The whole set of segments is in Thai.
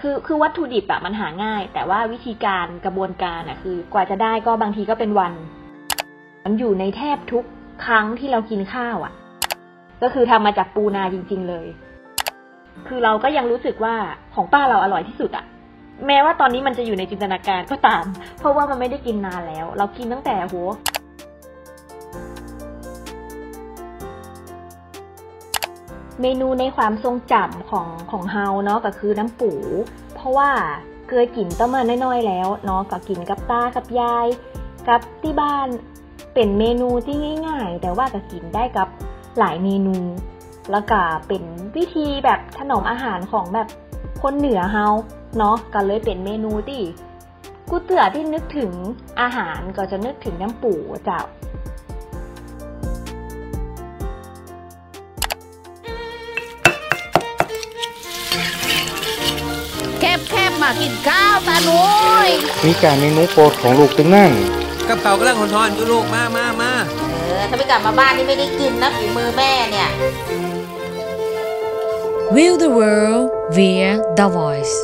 คือคือวัตถุดิบอะมันหาง่าย แต่ว่าวิธีการกระบวนการอะคือกว่าจะได้ก็บางทีก็เป็นวัน มันอยู่ในแทบทุกครั้งที่เรากินข้าวอะก็คือทำมาจากปูนาจริง ๆ เลย คือเราก็ยังรู้สึกว่าของป้าเราอร่อยที่สุดอะแม้ว่าตอนนี้มันจะอยู่ในจินตนาการก็ตาม เพราะว่ามันไม่ได้กินนานแล้ว เรากินตั้งแต่โห เมนูในความทรงจำของของเฮาเนาะก็คือน้ำปู เพราะว่าเคยกินต้มาน้อยๆแล้วเนาะก็กินกับตากับยาย กับที่บ้านเป็นเมนูที่ง่าย ๆ แต่ว่าก็กินได้กับหลายเมนู แล้วก็เป็นวิธีแบบถนอมอาหารของแบบคนเหนือเฮาเนาะก็เลยเป็นเมนูที่กูเตือที่นึกถึงอาหารก็จะนึกถึงน้ำปูเจ้า กินข้าวตาหนุยมีการเมนูโปรดของลูกตึงนั่นกับเขากำลังหอนๆอยู่ลูกมามามาเออถ้าไม่กลับมาบ้านนี่ไม่ได้กินนะฝีมือแม่เนี่ย View the world via the voice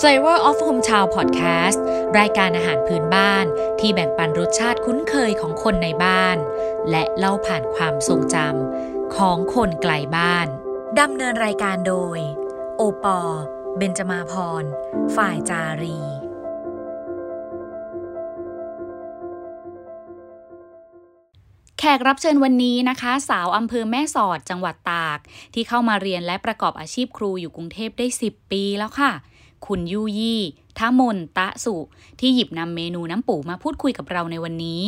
Flavor of Hometown Podcast รายการอาหารพื้นบ้านที่แบ่งปันรสชาติคุ้นเคยของคนในบ้าน และเล่าผ่านความทรงจำของคนไกลบ้าน ดำเนินรายการโดย โอปอ เบนจมาพร ฝ่ายจารี แขกรับเชิญวันนี้นะคะ สาวอำเภอแม่สอดจังหวัดตาก ที่เข้ามาเรียนและประกอบอาชีพครูอยู่กรุงเทพได้ 10 ปีแล้วค่ะ คุณยูยี่ทามนตะสุ ที่หยิบนำเมนูน้ำปูมาพูดคุยกับเราในวันนี้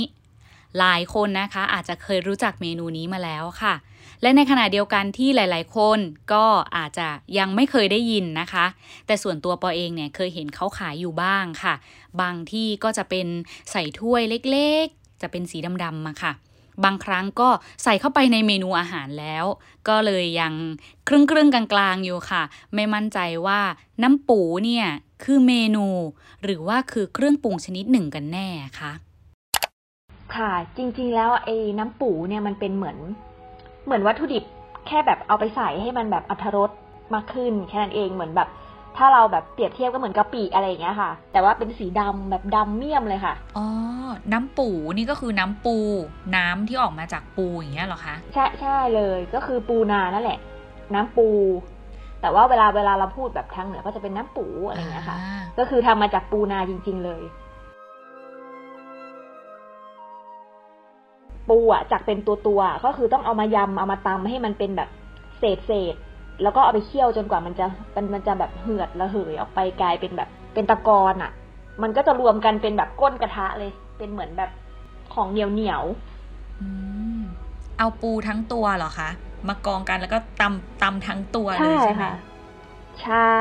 หลายคนนะคะ อาจจะเคยรู้จักเมนูนี้มาแล้วค่ะ และในขณะเดียวกันที่หลาย ๆ คนก็อาจจะยังไม่เคยได้ยินนะคะ แต่ส่วนตัวปอเองเนี่ยเคยเห็นเขาขายอยู่บ้างค่ะ บางที่ก็จะเป็นใส่ถ้วยเล็กๆ จะเป็นสีดำๆมาค่ะบางครั้งก็ใส่เข้าไปในเมนูอาหารแล้ว ก็เลยยังครึ่งครึ่งกลางๆอยู่ค่ะ ไม่มั่นใจว่าน้ำปูเนี่ยคือเมนู หรือว่าคือเครื่องปรุงชนิดหนึ่งกันแน่ค่ะ ค่ะ จริง ๆ แล้วไอ้น้ำปูเนี่ยมันเป็นเหมือน เหมือนวัตถุดิบแค่แบบเอาไปใส่ให้มันแบบอรรถรสมากขึ้น แค่นั้นเองเหมือนแบบ ถ้าเราแบบเปรียบเทียบก็เหมือนกะปิอะไรอย่างเงี้ยค่ะ แต่ว่าเป็นสีดำแบบดำเมี่ยมเลยค่ะ อ๋อ น้ำปูนี่ก็คือน้ำปู น้ำที่ออกมาจากปูอย่างเงี้ยเหรอคะ ใช่ใช่เลยก็คือปูนานั่นแหละ น้ำปู แต่ว่าเวลาเวลาเราพูดแบบทางเหนือก็จะเป็นน้ำปูอะไรอย่างเงี้ยค่ะอ่าก็คือทำมาจากปูนาจริง ๆ เลย ปูอะจากเป็นตัวตัวๆก็คือต้องเอามายำเอามาตำให้มันเป็นแบบเศษเศษๆแล้วก็เอาไปเคี่ยวจนกว่ามันจะมันมันจะแบบเหือดระเหยออกไปกลายเป็นแบบเป็นตะกอนอะมันก็จะรวมกันเป็นแบบก้นกระทะเลย เป็นเหมือนแบบของเหนียวเหนียวๆอืมเอาปูทั้งตัวเหรอคะมากองกันแล้วก็ตำตำทั้งตัวเลใช่ยใช่ไหมค่ะใช่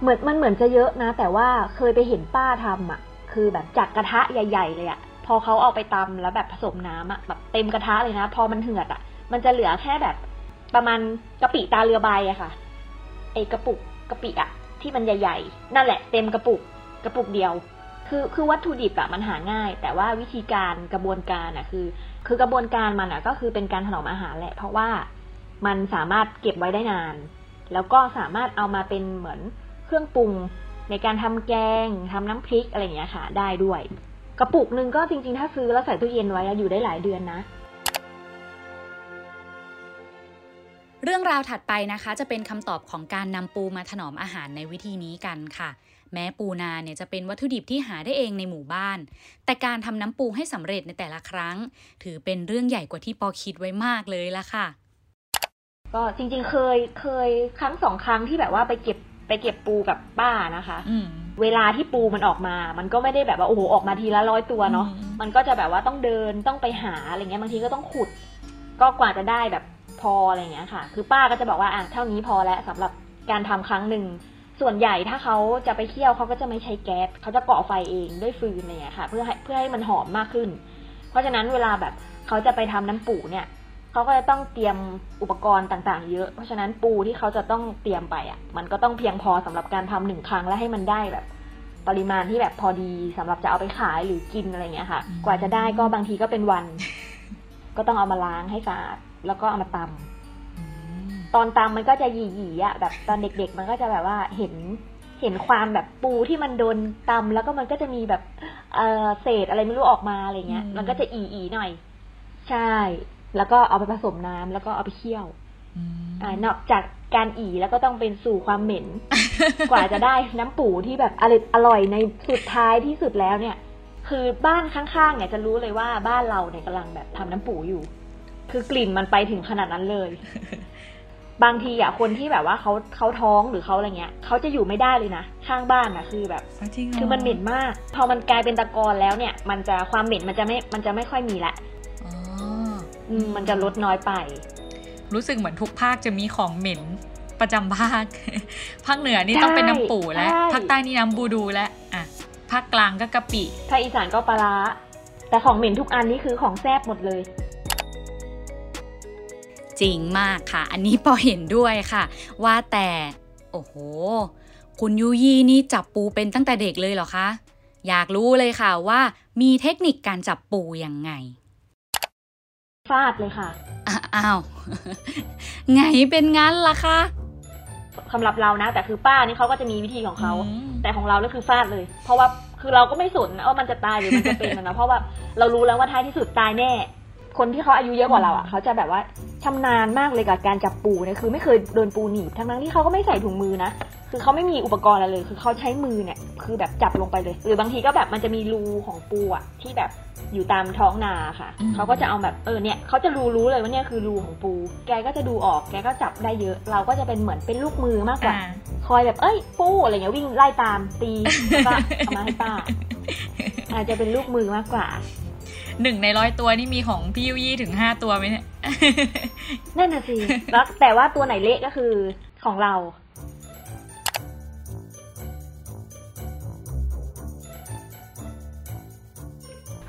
เหมือนมันเหมือนจะเยอะนะ แต่ว่าเคยไปเห็นป้าทำอะ คือแบบจากกระทะใหญ่ ๆ เลยอะ พอเขาเอาไปตำแล้วแบบผสมน้ำอะแบบเต็มกระทะเลยนะ พอมันเหือดอะมันจะเหลือแค่แบบประมาณกะปิตาเรือใบอะค่ะไอกระปุกกะปิอะที่มันใหญ่ๆ นั่นแหละเต็มกระปุกกระปุกเดียว คือคือวัตถุดิบอะมันหาง่าย แต่ว่าวิธีการกระบวนการอะคือ คือกระบวนการมันอะก็คือเป็นการถนอมอาหารแหละ เพราะว่ามันสามารถเก็บไว้ได้นาน แล้วก็สามารถเอามาเป็นเหมือนเครื่องปรุงในการทำแกงทำน้ำพริกอะไรอย่างเงี้ยค่ะ ได้ด้วย ระปุกหนึ่งก็จริง ๆ ถ้าซื้อแล้วใส่ตู้เย็นไว้อะอยู่ได้หลายเดือนนะ เรื่องราวถัดไปนะคะ จะเป็นคำตอบของการนำปูมาถนอมอาหารในวิธีนี้กันค่ะ แม้ปูนาเนี่ยจะเป็นวัตถุดิบที่หาได้เองในหมู่บ้าน แต่การทำน้ำปูให้สำเร็จในแต่ละครั้ง ถือเป็นเรื่องใหญ่กว่าที่ปอคิดไว้มากเลยละค่ะ ก็จริงๆเคยเคยครั้งสองครั้งที่แบบว่าไปเก็บไปเก็บปูกับป้านะคะอืม เวลาที่ปูมันออกมา มันก็ไม่ได้แบบว่าโอ้โหออกมาทีละร้อยตัวเนาะอืมมันก็จะแบบว่าต้องเดินต้องไปหาอะไรเงี้ยบางทีก็ต้องขุด ก็กว่าจะได้แบบพออะไรเงี้ยค่ะ คือป้าก็จะบอกว่าอะเท่านี้พอแล้วสำหรับการทำครั้งหนึ่ง ส่วนใหญ่ถ้าเขาจะไปเคี่ยวเขาก็จะไม่ใช้แก๊สเขาจะเกาะไฟเองด้วยฟืนอะไรเงี้ยค่ะ เพื่อให้เพื่อให้มันหอมมากขึ้น เพราะฉะนั้นเวลาแบบเขาจะไปทำน้ำปูเนี่ย เขาก็จะต้องเตรียมอุปกรณ์ต่างๆ เยอะ เพราะฉะนั้นปูที่เขาจะต้องเตรียมไปอะ มันก็ต้องเพียงพอสำหรับการทำหนึ่งครั้งและให้มันได้แบบ ปริมาณที่แบบพอดีสำหรับจะเอาไปขายหรือกินอะไรเงี้ยค่ะอืมกว่าจะได้ก็บางทีก็เป็นวัน ก็ต้องเอามาล้างให้สะอาดแล้วก็เอามาตำอืมตอนตำมันก็จะหยีๆอะแบบตอนเด็ก ๆ มันก็จะแบบว่าเห็นเห็นความแบบปูที่มันโดนตำแล้วก็มันก็จะมีแบบเออเศษอะไรไม่รู้ออกมาอะไรเงี้ยอืมมันก็จะอีๆหน่อย ใช่ แล้วก็เอาไปผสมน้ำแล้วก็เอาไปเคี่ยวอืมอ่านอกจากการอีแล้วก็ต้องเป็นสู่ความเหม็น กว่าจะได้น้ำปูที่แบบอร่อยอร่อยในสุดท้ายที่สุดแล้วเนี่ย คือบ้านข้างๆเนี่ยจะรู้เลยว่าบ้านเราเนี่ยกำลังแบบทำน้ำปูอยู่ คือกลิ่นมันไปถึงขนาดนั้นเลย บางทีอะคนที่แบบว่าเขาเขาท้องหรือเขาอะไรเงี้ยเขาจะอยู่ไม่ได้เลยนะข้างบ้านนะคือแบบจริงเหรคือมันเหม็นมาก พอมันกลายเป็นตะกอนแล้วเนี่ย มันจะความเหม็นมันจะไม่มันจะไม่ค่อยมีละอ๋ออื มมันจะลดน้อยไป รู้สึกเหมือนทุกภาคจะมีของเหม็นประจำภาค ภาคเหนือนี่ต้องเป็นน้ำปูแล้วใช่ภาคใต้นี่น้ำบูดูแล้วอะภาคกลางก็กะปิถ้าอีสานก็ปลาร้าแต่ของเหม็นทุกอันนี่คือของแซ่บหมดเลยจริงมากค่ะ อันนี้ปอเห็นด้วยค่ะ ว่าแต่ โอ้โห คุณยูยี่นี่จับปูเป็นตั้งแต่เด็กเลยเหรอคะ อยากรู้เลยค่ะว่ามีเทคนิคการจับปูยังไงฟาดเลยค่ะอะอ้าว ไงเป็นงั้นล่ะคะสำหรับเรานะ แต่คือป้านี่เขาก็จะมีวิธีของเขาอืมแต่ของเราก็คือฟาดเลย เพราะว่าคือเราก็ไม่สนนะว่ามันจะตายหรือมันจะเป็นนะเพราะว่าเรารู้แล้วว่าท้ายที่สุดตายแน่ คนที่เขาอายุเยอะกว่าเราอะเขาจะแบบว่าชำนาญมากเลยกับการจับปูเนี่ยคือ ไม่เคยโดนปูหนีบทั้งนั้นที่เขาก็ไม่ใส่ถุงมือนะคือเขาไม่มีอุปกรณ์อะไรเลย คือเขาใช้มือเนี่ย คือแบบจับลงไปเลย หรือบางทีก็แบบมันจะมีรูของปูอะที่แบบอยู่ตามท้องนาค่ะอืมเขาก็จะเอาแบบเออเนี่ยเขาจะรู้รู้เลยว่าเนี่ยคือรูของปู แกก็จะดูออก แกก็จับได้เยอะ เราก็จะเป็นเหมือนเป็นลูกมือมากกว่าอ่าคอยแบบเอ้ย ปูอะไรเงี้ยวิ่งไล่ตามตีแล้วก็เอามาให้ป้าอาจจะเป็นลูกมือมากกว่า หนึ่งในร้อยตัวนี่มีของพี่ยุยี่ถึงห้าตัวไหมเนี่ยนั่นน่ะสิแล้วแต่ว่าตัวไหนเละก็คือของเรา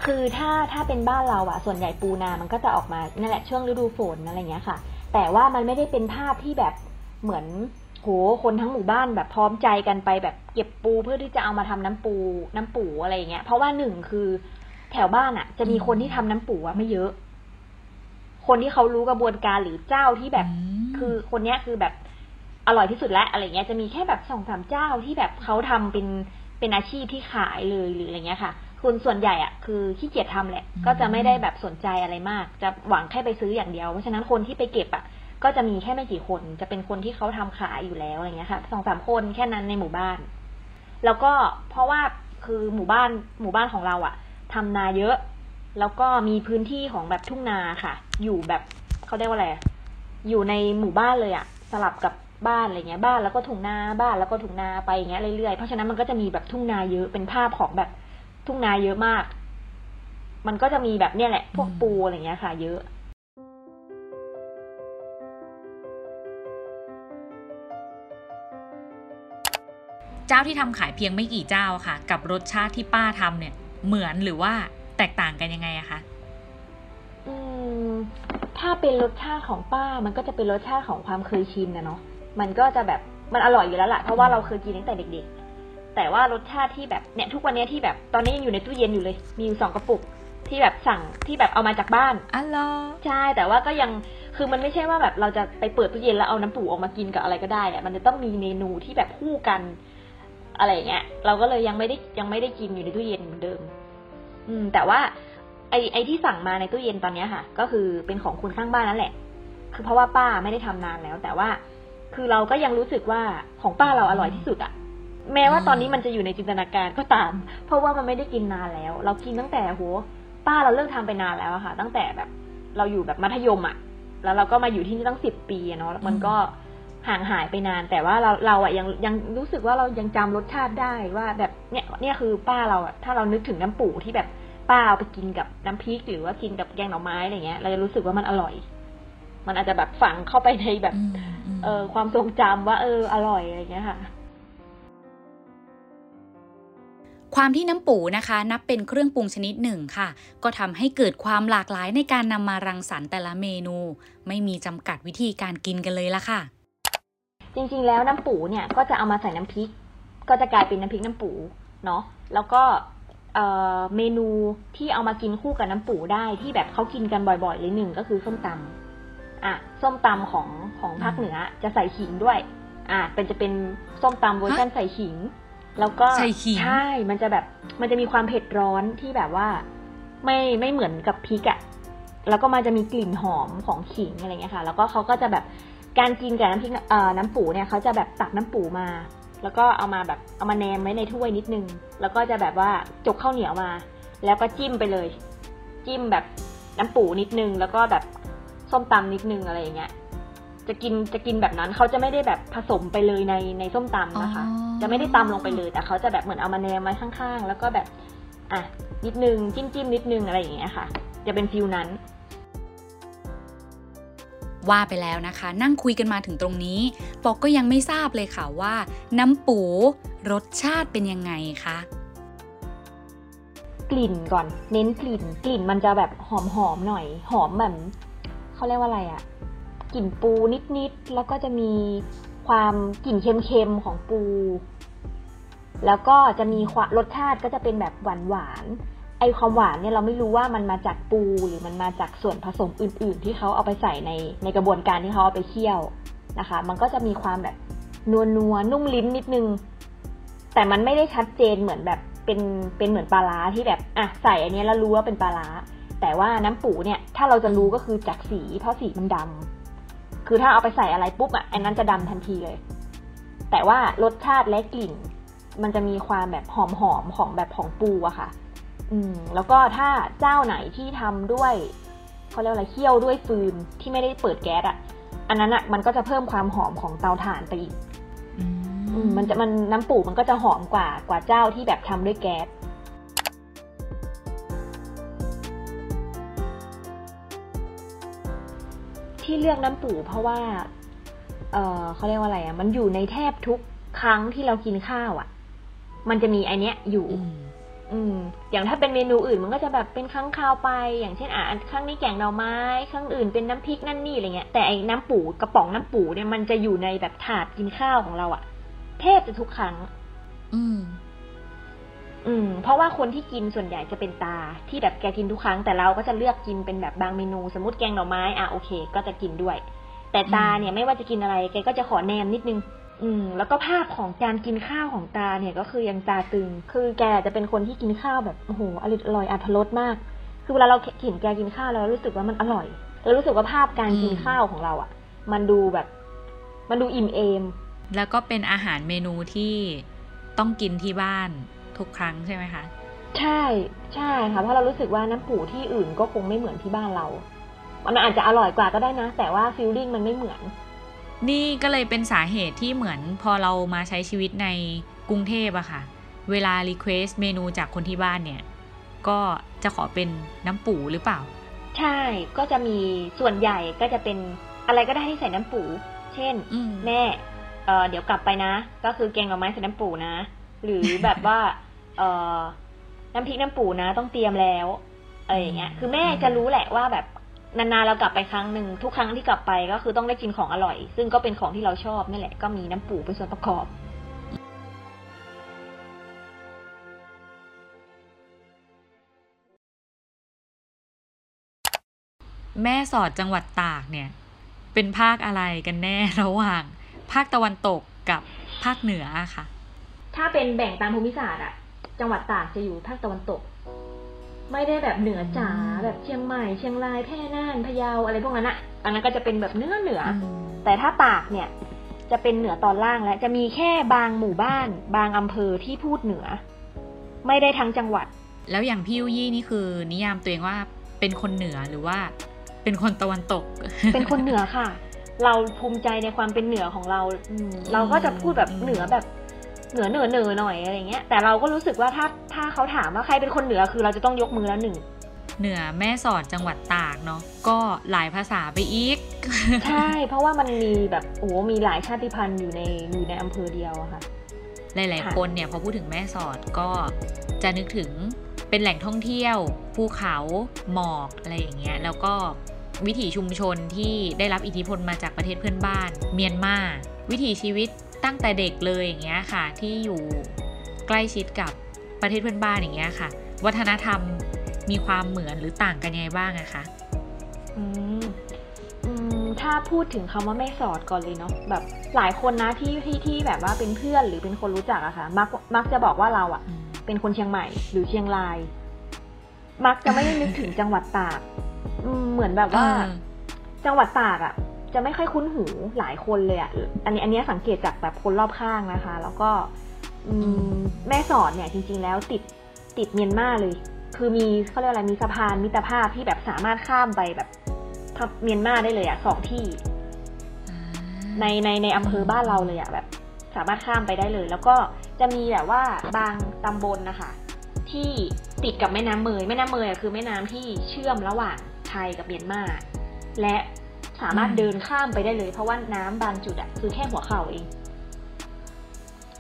คือถ้าถ้าเป็นบ้านเราอะส่วนใหญ่ปูนา มันก็จะออกมานั่นแหละช่วงฤดูฝนอะไรเงี้ยค่ะ แต่ว่ามันไม่ได้เป็นภาพที่แบบเหมือนโหคนทั้งหมู่บ้านแบบพร้อมใจกันไปแบบเก็บปูเพื่อที่จะเอามาทำน้ำปูน้ำปูอะไรเงี้ยเพราะว่าหนึ่งคือ แถวบ้านอะจะมีคนที่ทำน้ำปูอะไม่เยอะ คนที่เขารู้กระบวนการหรือเจ้าที่แบบอืมคือคนเนี้ยคือแบบอร่อยที่สุดแล้วอะไรเงี้ยจะมีแค่แบบสองสามเจ้าที่แบบเขาทำเป็นเป็นอาชีพที่ขายเลยหรืออะไรเงี้ยค่ะคนส่วนใหญ่อะคือขี้เกียจทำแหละ ก็จะไม่ได้แบบสนใจอะไรมาก จะหวังแค่ไปซื้ออย่างเดียวเพราะฉะนั้นคนที่ไปเก็บอะก็จะมีแค่ไม่กี่คน จะเป็นคนที่เขาทำขายอยู่แล้วอะไรเงี้ยค่ะสองสามคนแค่นั้นในหมู่บ้าน แล้วก็เพราะว่าคือหมู่บ้านหมู่บ้านของเราอะ ทำนาเยอะ แล้วก็มีพื้นที่ของแบบทุ่งนาค่ะ อยู่แบบเขาเรียกว่าอะไรอยู่ในหมู่บ้านเลยอะสลับกับบ้านอะไรเงี้ย บ้านแล้วก็ถุงนาบ้านแล้วก็ถุงนาไปอย่างเงี้ยเรื่อยๆเพราะฉะนั้นมันก็จะมีแบบทุ่งนาเยอะเป็นภาพของแบบทุ่งนาเยอะมาก มันก็จะมีแบบเนี่ยแหละ พวกปูอะไรเงี้ยค่ะ เยอะเจ้าที่ทำขายเพียงไม่กี่เจ้าค่ะ กับรสชาติที่ป้าทำเนี่ย เหมือนหรือว่าแตกต่างกันยังไงอะคะอืมถ้าเป็นรสชาติของป้ามันก็จะเป็นรสชาติของความเคยชินนะเนาะมันก็จะแบบมันอร่อยอยู่แล้วล่ะเพราะว่าเราเคยกินตั้งแต่เด็ก ๆ แต่ว่ารสชาติที่แบบเนี่ยทุกวันเนี้ยที่แบบตอนนี้ยังอยู่ในตู้เย็นอยู่เลย มีอยู่สองกระปุกที่แบบสั่งที่แบบเอามาจากบ้านอ๋อเหรอใช่แต่ว่าก็ยังคือมันไม่ใช่ว่าแบบเราจะไปเปิดตู้เย็นแล้วเอาน้ำปูออกมากินกับอะไรก็ได้อะมันจะต้องมีเมนูที่แบบคู่กันอะไรอย่างเงี้ย เราก็เลยยังไม่ได้ยังไม่ได้กินอยู่ในตู้เย็นเหมือนเดิม อืม แต่ว่า ไอไอที่สั่งมาในตู้เย็นตอนนี้ค่ะ ก็คือเป็นของคนข้างบ้านนั่นแหละ คือเพราะว่าป้าไม่ได้ทำนานแล้ว แต่ว่าคือเราก็ยังรู้สึกว่าของป้าเราอร่อยที่สุดอะแม้ว่าตอนนี้มันจะอยู่ในจินตนาการก็ตาม เพราะว่ามันไม่ได้กินนานแล้ว เรากินตั้งแต่โหป้าเราเลิกทำไปนานแล้วอะค่ะ ตั้งแต่แบบ เราอยู่แบบมัธยมอะแล้วเราก็มาอยู่ที่นี่ตั้งสิบปีเนาะมันก็ ห่างหายไปนาน แต่ว่าเราเราอะยังยังรู้สึกว่าเรายังจำรสชาติได้ว่าแบบเนี่ยเนี่ยคือป้าเราอะถ้าเรานึกถึงน้ำปูที่แบบป้าเอาไปกินกับน้ำพริกหรือว่ากินกับแกงหน่อไม้อะไรเงี้ย เราจะรู้สึกว่ามันอร่อย มันอาจจะแบบฝังเข้าไปในแบบอืมมเออความทรงจำว่า เออ อร่อยอะไรเงี้ยค่ะความที่น้ำปูนะคะ นับเป็นเครื่องปรุงชนิดหนึ่งค่ะ ก็ทำให้เกิดความหลากหลายในการนำมารังสรรค์แต่ละเมนู ไม่มีจำกัดวิธีการกินกันเลยละค่ะ จริง ๆ แล้วน้ำปูเนี่ยก็จะเอามาใส่น้ำพริก ก็จะกลายเป็นน้ำพริกน้ำปูเนาะแล้วก็เอ่อเมนูที่เอามากินคู่กับน้ำปูได้ที่แบบเขากินกันบ่อยๆเลยหนึ่งก็คือส้มตำอะส้มตำของของภาคเหนือจะใส่ขิงด้วย อะเป็นจะเป็นส้มตำเวอร์ชันใส่ขิง แล้วก็ใส่ขิงใช่ มันจะแบบมันจะมีความเผ็ดร้อนที่แบบว่า ไม่ไม่เหมือนกับพริกอะแล้วก็มันจะมีกลิ่นหอมของขิงอะไรเงี้ยค่ะ แล้วก็เขาก็จะแบบ การกินกับน้ำพริกเอ่อน้ำปูเนี่ยเขาจะแบบตักน้ำปูมา แล้วก็เอามาแบบเอามาแนมไว้ในถ้วยนิดนึง แล้วก็จะแบบว่าจกข้าวเหนียวมา แล้วก็จิ้มไปเลย จิ้มแบบน้ำปูนิดนึง แล้วก็แบบส้มตำนิดนึงอะไรอย่างเงี้ยจะกินจะกินแบบนั้นเขาจะไม่ได้แบบผสมไปเลยในในส้มตำนะคะอ๋อจะไม่ได้ตำลงไปเลย แต่เขาจะแบบเหมือนเอามาแนมไว้ข้างๆ แล้วก็แบบอะนิดนึงจิ้มจิ้มนิดนึงอะไรอย่างเงี้ยค่ะ จะเป็นฟิลนั้น ว่าไปแล้วนะคะ นั่งคุยกันมาถึงตรงนี้ ปอกก็ยังไม่ทราบเลยค่ะว่า น้ำปูรสชาติเป็นยังไงคะกลิ่นก่อน เน้นกลิ่น กลิ่นมันจะแบบหอมหอมหน่อย หอมแบบเขาเรียกว่าอะไรอะกลิ่นปูนิดๆแล้วก็จะมีความกลิ่นเค็มๆของปู แล้วก็จะมีความรสชาติก็จะเป็นแบบหวานๆ ไอความหวานเนี่ยเราไม่รู้ว่ามันมาจากปูหรือมันมาจากส่วนผสมอื่น ๆ ที่เขาเอาไปใส่ในในกระบวนการที่เขาเอาไปเคี่ยวนะคะ มันก็จะมีความแบบนัวนัวนุ่มลิ้นนิดนึง แต่มันไม่ได้ชัดเจนเหมือนแบบเป็นเป็นเหมือนปลาร้าที่แบบอะใส่อันนี้แล้วรู้ว่าเป็นปลาร้าแต่ว่าน้ำปูเนี่ย ถ้าเราจะรู้ก็คือจากสี เพราะสีมันดำคือถ้าเอาไปใส่อะไรปุ๊บอะอันนั้นจะดำทันทีเลย แต่ว่ารสชาติและกลิ่น มันจะมีความแบบหอมหอมๆของแบบของปูอะค่ะ อืมแล้วก็ถ้าเจ้าไหนที่ทำด้วยเขาเรียกว่าอะไรเคี่ยวด้วยฟืนที่ไม่ได้เปิดแก๊สอะอันนั้นอะมันก็จะเพิ่มความหอมของเตาถ่านไปอีกอืมมันจะมันน้ำปูมันก็จะหอมกว่ากว่าเจ้าที่แบบทำด้วยแก๊สที่เลือกน้ำปูเพราะว่า เออเขาเรียกว่าอะไรอะ มันอยู่ในแทบทุกครั้งที่เรากินข้าวอะ มันจะมีไอเนี้ยอยู่ อืม อย่างถ้าเป็นเมนูอื่นมันก็จะแบบเป็นครั้งคราวไป อย่างเช่นอะอันครั้งนี้แกงหน่อไม้ ครั้งอื่นเป็นน้ำพริกนั่นนี่อะไรเงี้ย แต่ไอ้น้ำปูกระป๋องน้ำปูเนี่ยมันจะอยู่ในแบบถาดกินข้าวของเราอะแทบจะทุกครั้ง อืม อืม เพราะว่าคนที่กินส่วนใหญ่จะเป็นตา ที่แบบแกกินทุกครั้ง แต่เราก็จะเลือกกินเป็นแบบบางเมนู สมมติแกงหน่อไม้ อะโอเค ก็จะกินด้วย แต่ตาเนี่ยไม่ว่าจะกินอะไรแกก็จะขอแนมนิดนึง อืมแล้วก็ภาพของการกินข้าวของตาเนี่ยก็คือยังตาตึง คือแกจะเป็นคนที่กินข้าวแบบโอ้โหอร่อยอร่อยอัธรสมาก คือเวลาเราเห็นแกกินข้าวเรารู้สึกว่ามันอร่อยเรารู้สึกว่าภาพการกินอืมข้าวของเราอะ มันดูแบบ มันดูอิ่มเอม แล้วก็เป็นอาหารเมนูที่ต้องกินที่บ้านทุกครั้งใช่ไหมคะ ใช่ใช่ค่ะเพราะเรารู้สึกว่าน้ำปูที่อื่นก็คงไม่เหมือนที่บ้านเรา มันอาจจะอร่อยกว่าก็ได้นะ แต่ว่า feeling มันไม่เหมือน นี่ก็เลยเป็นสาเหตุที่เหมือนพอเรามาใช้ชีวิตในกรุงเทพอะค่ะ เวลา request เมนูจากคนที่บ้านเนี่ย ก็จะขอเป็นน้ำปูหรือเปล่า ใช่ก็จะมีส่วนใหญ่ก็จะเป็นอะไรก็ได้ที่ใส่น้ำปู เช่นอืมแม่เออเดี๋ยวกลับไปนะ ก็คือแกงหน่อไม้ใส่น้ำปูนะ หรือแบบว่าเออน้ำพริกน้ำปูนะ ต้องเตรียมแล้วอะไรอย่างเงี้ย คือแม่จะรู้แหละว่าแบบ นานๆเรากลับไปครั้งหนึ่งทุกครั้งที่กลับไปก็คือต้องได้กินของอร่อย ซึ่งก็เป็นของที่เราชอบนี่แหละก็มีน้ำปูเป็นส่วนประกอบแม่สอดจังหวัดตากเนี่ย เป็นภาคอะไรกันแน่ระหว่าง ภาคตะวันตกกับภาคเหนืออะค่ะ ถ้าเป็นแบ่งตามภูมิศาสตร์อะจังหวัดตากจะอยู่ภาคตะวันตก ไม่ได้แบบเหนือจ๋าแบบเชียงใหม่เชียงรายแพร่น่านพะเยาอะไรพวกนั้นอะอันนั้นก็จะเป็นแบบเนื้อเหนืออแต่ถ้าตากเนี่ยจะเป็นเหนือตอนล่างและจะมีแค่บางหมู่บ้าน บางอำเภอที่พูดเหนือ ไม่ได้ทั้งจังหวัด แล้วอย่างพี่ยุยี่นี่คือ นิยามตัวเองว่าเป็นคนเหนือหรือว่า เป็นคนตะวันตก เป็นคนเหนือค่ะ เราภูมิใจในความเป็นเหนือของเราอืมเราก็จะพูดแบบอืมเหนือแบบ เหนือเหนือเหนือหน่อยอะไรเงี้ยแต่เราก็รู้สึกว่าถ้าถ้าเขาถามว่าใครเป็นคนเหนือคือเราจะต้องยกมือแล้วหนึ่งเหนือแม่สอดจังหวัดตากเนาะก็หลายภาษาไปอีก ใช่ เพราะว่ามันมีแบบโอ้โหมีหลายชาติพันธุ์อยู่ในอยู่ในอำเภอเดียวอะค่ะ หลายค่ะๆคนเนี่ยพอพูดถึงแม่สอดก็จะนึกถึงเป็นแหล่งท่องเที่ยว ภูเขาหมอกอะไรอย่างเงี้ยแล้วก็วิถีชุมชนที่ได้รับอิทธิพลมาจากประเทศเพื่อนบ้าน เมียนมา วิถีชีวิตตั้งแต่เด็กเลยอย่างเงี้ยค่ะ ที่อยู่ใกล้ชิดกับประเทศเพื่อนบ้านอย่างเงี้ยค่ะ วัฒนธรรมมีความเหมือนหรือต่างกันยังไงบ้างอะคะอืมอืมถถ้าพูดถึงคำว่าแม่สอดก่อนเลยเนาะแบบหลายคนนะที่ที่ที่แบบว่าเป็นเพื่อนหรือเป็นคนรู้จักอะค่ะ มักมักจะบอกว่าเราอะเป็นคนเชียงใหม่หรือเชียงราย มักจะไม่ได้นึกถึงจังหวัดตากอืมเหมือนแบบว่าอ่า จังหวัดตากอะ จะไม่ค่อยคุ้นหูหลายคนเลยอะอันนี้อันนี้สังเกตจากแบบคนรอบข้างนะคะ แล้วก็แม่สอดเนี่ยจริง ๆ แล้วติดติดเมียนมาเลย คือมีเขาเรียกอะไรมีสะพานมิตรภาพที่แบบสามารถข้ามไปแบบทับเมียนมาได้เลยอะสองที่ ในในในอำเภอบ้านเราเลยอะแบบ สามารถข้ามไปได้เลย แล้วก็จะมีแบบว่าบางตำบลนะคะ ที่ติดกับแม่น้ำเมยแม่น้ำเมยอะคือแม่น้ำที่เชื่อมระหว่างไทยกับเมียนมาและ สามารถอืมเดินข้ามไปได้เลย เพราะว่าน้ำบางจุดอะคือแค่หัวเข่าเอง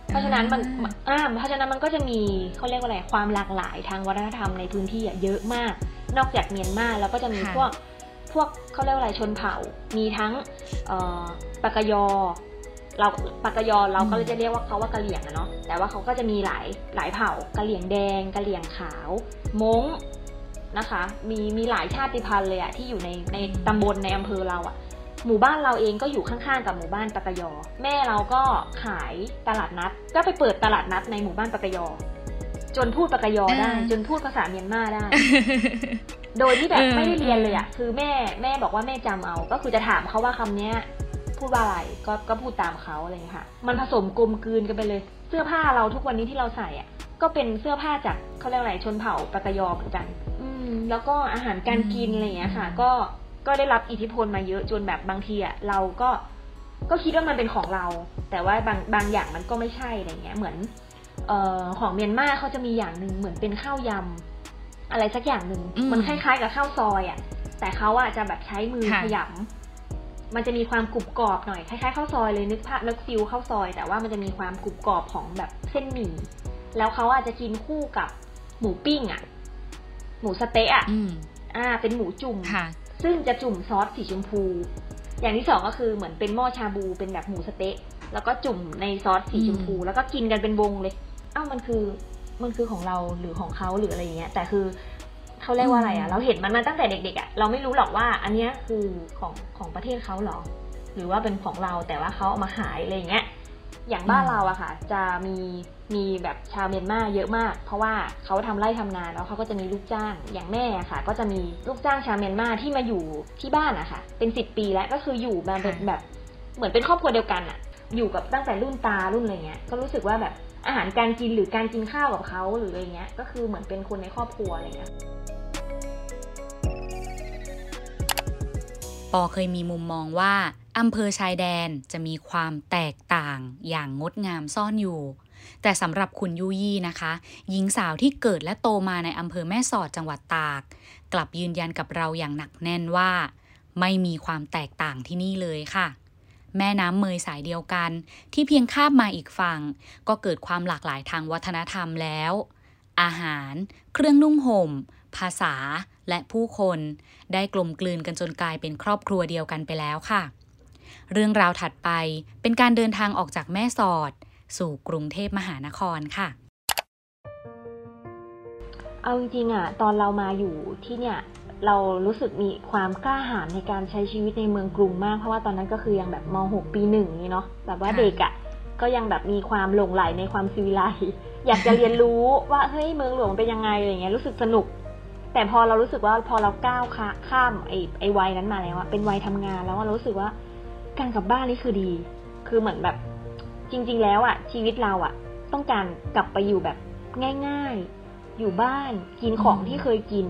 เพราะฉะนั้นมันอ่าเพราะฉะนั้นมันก็จะมีเขาเรียกว่าอะไรความหลากหลายทางวัฒนธรรมในพื้นที่อะเยอะมาก นอกจากเมียนมาแล้วก็จะมีค่ะพวกพวกเขาเรียกว่าอะไรชนเผ่า มีทั้งเอ่อปากกยอ เราปากกยอเราก็เลยจะเรียกว่าเขาว่ากะเหลี่ยงอะเนาะแต่ว่าเขาก็จะมีหลายหลายเผ่ากะเหลี่ยงแดงกะเหลี่ยงขาวม้ง นะคะ มีมีหลายชาติพันธุ์เลยอะที่อยู่ในในตำบลในอำเภอเราอะหมู่บ้านเราเองก็อยู่ข้างๆกับหมู่บ้านปากกยอ แม่เราก็ขายตลาดนัด ก็ไปเปิดตลาดนัดในหมู่บ้านปากกยอ จนพูดปากกยอได้อ่าจนพูดภาษาเมียนมาได้ โดยที่แบบเออไม่ได้เรียนเลยอะคือแม่แม่บอกว่าแม่จำเอา ก็คือจะถามเขาว่าคำเนี้ย พูดว่าอะไรก็ก็พูดตามเขาอะไรอย่างเงี้ยค่ะ มันผสมกลมกลืนกันไปเลย เสื้อผ้าเราทุกวันนี้ที่เราใส่อะก็เป็นเสื้อผ้าจากเขาเรียกอะไรชนเผ่าปากกยอเหมือนกันอืม แล้วก็อาหารการกินอะไรอย่างเงี้ยค่ะ ก็ก็ได้รับอิทธิพลมาเยอะจนแบบบางทีอะเราก็ก็คิดว่ามันเป็นของเรา แต่ว่าบางบางอย่างมันก็ไม่ใช่อะไรเงี้ย เหมือนเอ่อของเมียนมาเขาจะมีอย่างหนึ่งเหมือนเป็นข้าวยำอะไรสักอย่างหนึ่งอืมมันคล้ายๆกับข้าวซอยอะ่ะ แต่เขาอะจะแบบใช้มือค่ะขยำมันจะมีความกรุบกรอบหน่อยคล้ายๆข้าวซอยเลยนึกภาพนึกฟิลข้าวซอย แต่ว่ามันจะมีความกรุบกรอบของแบบเส้นหมี่แล้วเขาอาจจะกินคู่กับหมูปิ้งอะ่ะ หมูสะเต๊ะอะอืมอ่า เป็นหมูจุ่มค่ะซึ่งจะจุ่มซอสสีชมพู อย่างที่สองก็คือเหมือนเป็นหม้อชาบูเป็นแบบหมูสะเต๊ะ แล้วก็จุ่มในซอสสีชมพูอืมแล้วก็กินกันเป็นวงเลยอ้าวมันคือมันคือของเราหรือของเขาหรืออะไรอย่างเงี้ย แต่คือเขาเรียกว่าอะไรอะเราเห็นมันมาตั้งแต่เด็กๆอะเราไม่รู้หรอกว่า อันเนี้ยคือของของประเทศเขาหรอ หรือว่าเป็นของเราแต่ว่าเขาเอามาขายอะไรอย่างเงี้ย อย่างบ้านเราอะค่ะ จะมีมีแบบชาวเมียนมาเยอะมาก เพราะว่าเขาทำไร่ทำนาแล้วเขาก็จะมีลูกจ้างอย่างแม่อะค่ะ ก็จะมีลูกจ้างชาวเมียนมาที่มาอยู่ที่บ้านอะค่ะ เป็นสิบปีแล้วก็คืออยู่มาเป็นค่ะแบบเหมือนเป็นครอบครัวเดียวกันอะอยู่กับตั้งแต่รุ่นตารุ่นอะไรเงี้ยก็รู้สึกว่าแบบอาหารการกินหรือการกินข้าวกับเขาหรืออะไรเงี้ยก็คือเหมือนเป็นคนในครอบครัวอะไรเงี้ย ปอเคยมีมุมมองว่าอำเภอชายแดนจะมีความแตกต่างอย่างงดงามซ่อนอยู่ แต่สำหรับคุณยุยี่นะคะ หญิงสาวที่เกิดและโตมาในอำเภอแม่สอดจังหวัดตาก กลับยืนยันกับเราอย่างหนักแน่นว่า ไม่มีความแตกต่างที่นี่เลยค่ะ แม่น้ำเมยสายเดียวกัน ที่เพียงข้ามมาอีกฝั่ง ก็เกิดความหลากหลายทางวัฒนธรรมแล้ว อาหาร เครื่องนุ่งห่ม ภาษา และผู้คน ได้กลมกลืนกันจนกลายเป็นครอบครัวเดียวกันไปแล้วค่ะ เรื่องราวถัดไปเป็นการเดินทางออกจากแม่สอด สู่กรุงเทพมหานครค่ะ เอาจริงๆอะตอนเรามาอยู่ที่เนี่ยเรารู้สึกมีความกล้าหาญในการใช้ชีวิตในเมืองกรุงมาก เพราะว่าตอนนั้นก็คือยังแบบม .6 ปีหนึ่งนี่เนาะแบบว่าค่ะเด็กอะ ก็ยังแบบมีความหลงไหลในความซีวิไลซ์อยากจะเรียนรู้ว่าเฮ้ยเมืองหลวงเป็นยังไงอะไรเงี้ยรู้สึกสนุก แต่พอเรารู้สึกว่าพอเราก้าวข้าข้ามไอ้ไอ้วัยนั้นมาแล้วอะเป็นวัยทำงานแล้วอะเรารู้สึกว่าการกลับบ้านนี่คือดี คือเหมือนแบบ จริง ๆ แล้วอะชีวิตเราอะต้องการกลับไปอยู่แบบง่าย ๆ อยู่บ้านกินของอืมที่เคยกิน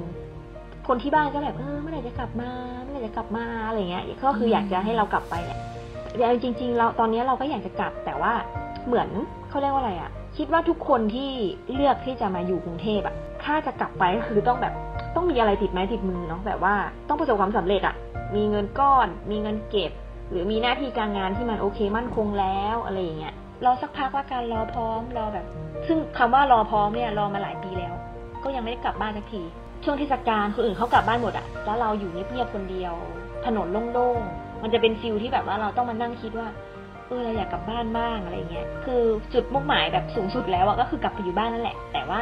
คนที่บ้านก็แบบเออเมื่อไหร่จะกลับมาเมื่อไหร่จะกลับมาอะไรเงี้ยก็คืออยากจะให้เรากลับไปแหละแต่เอาจริง ๆ เราตอนนี้เราก็อยากจะกลับ แต่ว่าเหมือนเขาเรียกว่าอะไรอะคิดว่าทุกคนที่เลือกที่จะมาอยู่กรุงเทพอะถ้าจะกลับไปก็คือต้องแบบ ต้องมีอะไรติดไม้ติดมือเนาะแบบว่าต้องประสบความสำเร็จอะมีเงินก้อน มีเงินเก็บ หรือมีหน้าที่การงานที่มันโอเคมั่นคงแล้วอะไรอย่างเงี้ยรอสักพักว่าการรอพร้อมรอแบบ ซึ่งคำว่ารอพร้อมเนี่ยรอมาหลายปีแล้ว ก็ยังไม่ได้กลับบ้านสักทีช่วงเทศกาลคนอื่นเขากลับบ้านหมดอะแล้วเราอยู่เงียบๆคนเดียว ถนนโล่งๆมันจะเป็นฟิลที่แบบว่าเราต้องมานั่งคิดว่าเออเราอยากกลับบ้านบ้างอะไรเงี้ย คือจุดมุ่งหมายแบบสูงสุดแล้วอะก็คือกลับไปอยู่บ้านนั่นแหละ แต่ว่า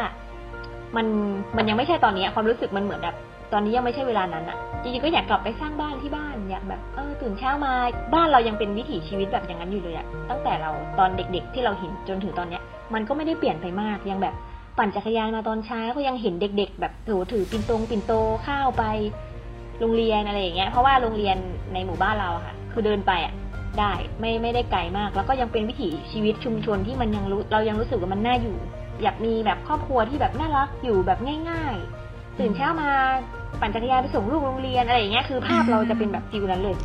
มันมันยังไม่ใช่ตอนนี้ความรู้สึกมันเหมือนแบบตอนนี้ยังไม่ใช่เวลานั้นอะจริงๆก็อยากกลับไปสร้างบ้านที่บ้านอยากแบบเออตื่นเช้ามาบ้านเรายังเป็นวิถีชีวิตแบบอย่างนั้นอยู่เลยอะตั้งแต่เราตอนเด็กๆที่เราเห็นจนถึงตอนเนี้ย มันก็ไม่ได้เปลี่ยนไปมากยังแบบปั่นจักรยานมาตอนเช้าก็ยังเห็นเด็ก ๆ แบบถือถือปิ่นตงปิ่นโตข้าวไป โรงเรียนอะไรอย่างเงี้ยเพราะว่าโรงเรียนในหมู่บ้านเราค่ะ คือเดินไปอะได้ไม่ไม่ได้ไกลมาก แล้วก็ยังเป็นวิถีชีวิตชุมชนที่มันยังรู้เรายังรู้สึกว่ามันน่าอยู่ อยากมีแบบครอบครัวที่แบบน่ารักอยู่แบบง่ายๆ ตื่นเช้ามาปั่นจักรยานไปส่งลูกโรงเรียนอะไรอย่างเงี้ยคือภาพเราจะเป็นแบบฟิลนั้นเลย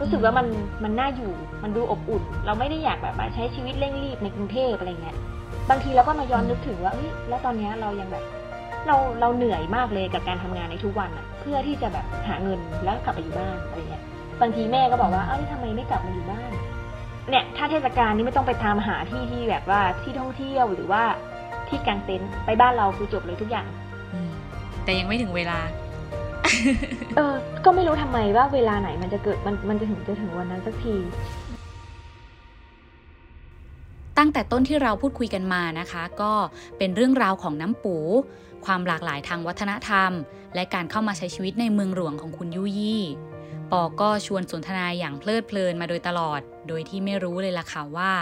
รู้สึกว่ามันมันน่าอยู่มันดูอบอุ่น เราไม่ได้อยากแบบมาใช้ชีวิตเร่งรีบในกรุงเทพอะไรเงี้ยบางทีเราก็มาย้อนนึกถึงว่าเอ้ยแล้วตอนเนี้ยเรายังแบบ เราเราเหนื่อยมากเลยกับการทำงานในทุกวันอะเพื่อที่จะแบบหาเงินแล้วกลับไปอยู่บ้านอะไรเงี้ยบางทีแม่ก็บอกว่าเอ้าทำไมไม่กลับมาอยู่บ้านเนี่ยถ้าเทศกาลนี้ไม่ต้องไปตามหาที่ที่แบบว่าที่ท่องเที่ยวหรือว่า ที่กางเต็นท์ไปบ้านเราคือจบเลยทุกอย่างอืมแต่ยังไม่ถึงเวลา เออ ก็ไม่รู้ทำไมว่าเวลาไหนมันจะเกิดมันมันจะถึงจะถึงวันนั้นสักที ตั้งแต่ต้นที่เราพูดคุยกันมานะคะ ก็เป็นเรื่องราวของน้ำปู ความหลากหลายทางวัฒนธรรม และการเข้ามาใช้ชีวิตในเมืองหลวงของคุณยุยี่ปอก็ชวนสนทนาอย่างเพลิดเพลินมาโดยตลอด โดยที่ไม่รู้เลยล่ะค่ะว่า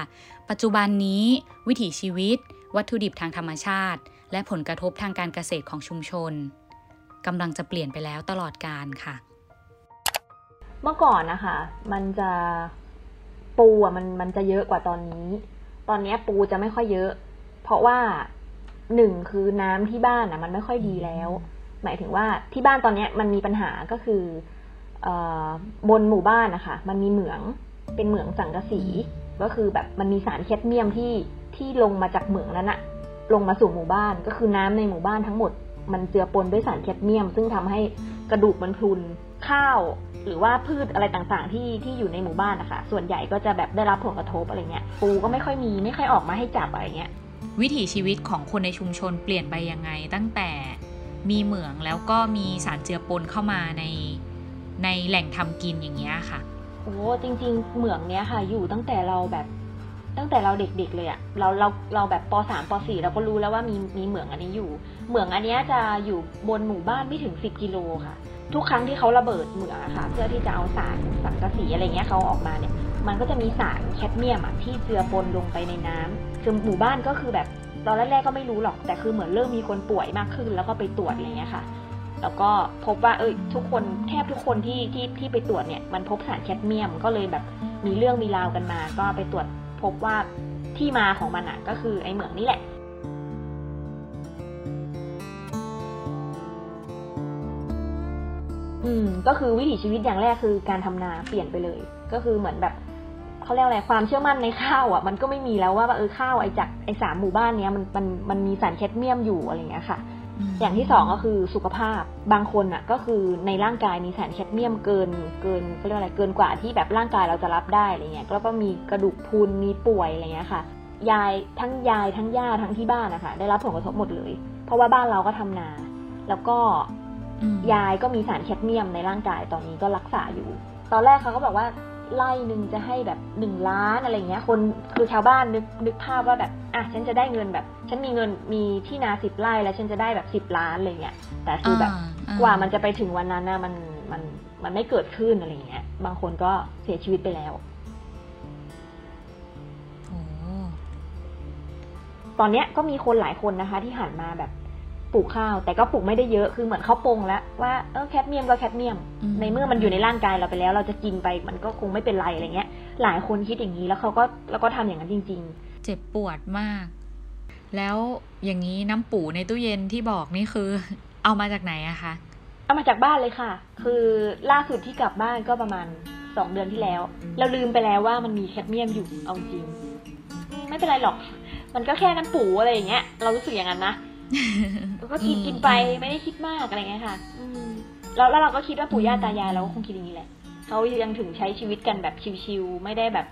ปัจจุบันนี้วิถีชีวิต วัตถุดิบทางธรรมชาติ และผลกระทบทางการเกษตรของชุมชนกำลังจะเปลี่ยนไปแล้วตลอดการค่ะ เมื่อก่อนนะคะ มันจะปูอะมันมันจะเยอะกว่าตอนนี้ ตอนนี้ปูจะไม่ค่อยเยอะ เพราะว่าหนึ่งคือน้ำที่บ้านอะ มันไม่ค่อยดีแล้ว หมายถึงว่าที่บ้านตอนเนี้ยมันมีปัญหาก็คือเอบนหมู่บ้านนะคะ มันมีเหมืองเป็นเหมืองสังกะสี ก็คือแบบมันมีสารแคดเมียมที่ ที่ลงมาจากเหมืองนั้นอะลงมาสู่หมู่บ้านก็คือน้ำในหมู่บ้านทั้งหมด มันเจือปนด้วยสารแคดเมียม ซึ่งทำให้กระดูกมันพรุนข้าว หรือว่าพืชอะไรต่างๆ ที่ที่อยู่ในหมู่บ้านนะคะส่วนใหญ่ก็จะแบบได้รับผลกระทบอะไรเงี้ยปูก็ไม่ค่อยมีไม่ค่อยออกมาให้จับอะไรเงี้ยวิถีชีวิตของคนในชุมชนเปลี่ยนไปยังไง ตั้งแต่มีเหมืองแล้วก็มีสารเจือปนเข้ามาในในแหล่งทำกินอย่างเงี้ยค่ะโอ้จริง ๆ เหมืองเนี้ยค่ะ อยู่ตั้งแต่เราแบบ ตั้งแต่เราเด็กๆเลยอะเราเราเราแบบปสามปสี่เราก็รู้แล้วว่ามีมีเหมืองอันนี้อยู่ เหมืองอันเนี้ยจะอยู่บนหมู่บ้านไม่ถึงสิบกิโลค่ะ ทุกครั้งที่เขาระเบิดเหมืองอะค่ะ เพื่อที่จะเอาสารสังกะสีอะไรเงี้ยเขาออกมาเนี่ย มันก็จะมีสารแคดเมียมอะที่เจือปนลงไปในน้ำคือหมู่บ้านก็คือแบบตอนแรกๆก็ไม่รู้หรอก แต่คือเหมือนเริ่มมีคนป่วยมากขึ้น แล้วก็ไปตรวจอะไรเงี้ยค่ะ แล้วก็พบว่าเอ้ยทุกคนแทบทุกคนที่ที่ที่ไปตรวจเนี่ยมันพบสารแคดเมียมก็เลยแบบมีเรื่องมีราวกันมา ก็ไปตรวจ พบว่าที่มาของมันอะก็คือไอ้เหมืองนี่แหละอืมก็คือวิถีชีวิตอย่างแรกคือการทำนาเปลี่ยนไปเลย ก็คือเหมือนแบบเขาเรียกอะไรความเชื่อมั่นในข้าวอะ มันก็ไม่มีแล้วว่าเออข้าวไอ้จากไอ้สามหมู่บ้านเนี้ยมันมันมันมีสารแคดเมียมอยู่อะไรเงี้ยค่ะ อย่างที่สองก็คือสุขภาพบางคนอะก็คือในร่างกายมีสารแคดเมียมเกินเกินเขาเรียกอะไรเกินกว่าที่แบบร่างกายเราจะรับได้อะไรเงี้ยแล้วก็มีกระดูกพรุนมีป่วยอะไรเงี้ยค่ะ ยายทั้งยายทั้งย่าทั้งที่บ้านนะคะได้รับผลกระทบหมดเลย เพราะว่าบ้านเราก็ทำนา แล้วก็อืมยายก็มีสารแคดเมียมในร่างกายตอนนี้ก็รักษาอยู่ ตอนแรกเขาก็บอกว่า ไล่หนึ่งจะให้แบบหนึ่งล้านอะไรเงี้ย คนคือชาวบ้านนึกนึกภาพว่าแบบอะฉันจะได้เงินแบบ ฉันมีเงินมีที่นาสิบไร่แล้วฉันจะได้แบบสิบล้านอะไรเงี้ยแต่คือแบบอ่กว่ามันจะไปถึงวันนั้นนะมันมันมันไม่เกิดขึ้นอะไรเงี้ย บางคนก็เสียชีวิตไปแล้วโอ้ตอนเนี้ยก็มีคนหลายคนนะคะ ที่หันมาแบบ ปลูกข้าว แต่ก็ปลูกไม่ได้เยอะคือเหมือนเขาปรงแล้วว่าเออแคดเมียมก็แคดเมียม ในเมื่อมันอยู่ในร่างกายเราไปแล้ว เราจะกินไปมันก็คงไม่เป็นไรอะไรเงี้ย หลายคนคิดอย่างนี้แล้วเขาก็แล้วก็ทำอย่างนั้นจริงเจ็บปวดมาก แล้วอย่างนี้น้ำปูในตู้เย็นที่บอกนี่คือ เอามาจากไหนอะคะๆเอามาจากบ้านเลยค่ะ คือล่าสุดที่กลับบ้านก็ประมาณสองเดือนที่แล้ว เราลืมไปแล้วว่ามันมีแคดเมียมอยู่เอาจริงอืมไม่เป็นไรหรอก มันก็แค่น้ำปูอะไรอย่างเงี้ย เรารู้สึกอย่างนั้นนะ ก็กินอืมกินไปไม่ได้คิดมากอะไรเงี้ยค่ะ อืมแล้วแล้วเราก็คิดว่าปู่ย่าตายายเราก็คงคิดอย่างนี้แหละเขายังถึงใช้ชีวิตกันแบบชิวๆไม่ได้แบบ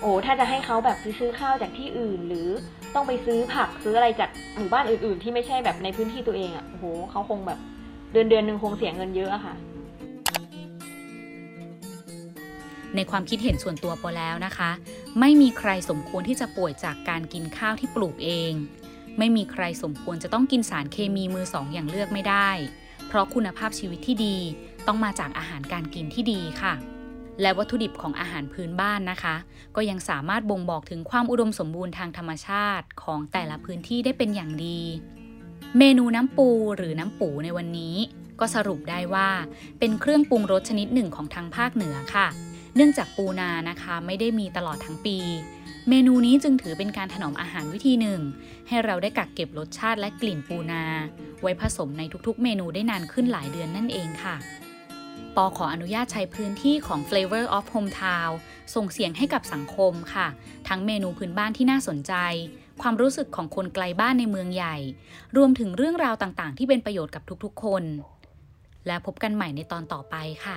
โอ้ถ้าจะให้เขาแบบไปซื้อข้าวจากที่อื่น หรือต้องไปซื้อผักซื้ออะไรจากหมู่บ้านอื่น ๆ ที่ไม่ใช่แบบในพื้นที่ตัวเองอะ่ะโอ้โหเขาคงแบบเดือนเดือนหนึ่งคงเสียเงินเยอะอะค่ะ ในความคิดเห็นส่วนตัวปอแล้วนะคะ ไม่มีใครสมควรที่จะป่วยจากการกินข้าวที่ปลูกเอง ไม่มีใครสมควรจะต้องกินสารเคมีมือสองอย่างเลือกไม่ได้ เพราะคุณภาพชีวิตที่ดีต้องมาจากอาหารการกินที่ดีค่ะ และวัตถุดิบของอาหารพื้นบ้านนะคะ ก็ยังสามารถบ่งบอกถึงความอุดมสมบูรณ์ทางธรรมชาติของแต่ละพื้นที่ได้เป็นอย่างดี เมนูน้ำปูหรือน้ำปูในวันนี้ ก็สรุปได้ว่า เป็นเครื่องปรุงรสชนิดหนึ่งของทางภาคเหนือค่ะ เนื่องจากปูนานะคะไม่ได้มีตลอดทั้งปี เมนูนี้จึงถือเป็นการถนอมอาหารวิธีหนึ่ง ให้เราได้กักเก็บรสชาติและกลิ่นปูนา ไว้ผสมในทุกๆ เมนูได้นานขึ้นหลายเดือนนั่นเองค่ะ ปอขออนุญาตใช้พื้นที่ของ Flavor of Hometown ส่งเสียงให้กับสังคมค่ะ ทั้งเมนูพื้นบ้านที่น่าสนใจ ความรู้สึกของคนไกลบ้านในเมืองใหญ่ รวมถึงเรื่องราวต่างๆ ที่เป็นประโยชน์กับทุกๆ คน และพบกันใหม่ในตอนต่อไปค่ะ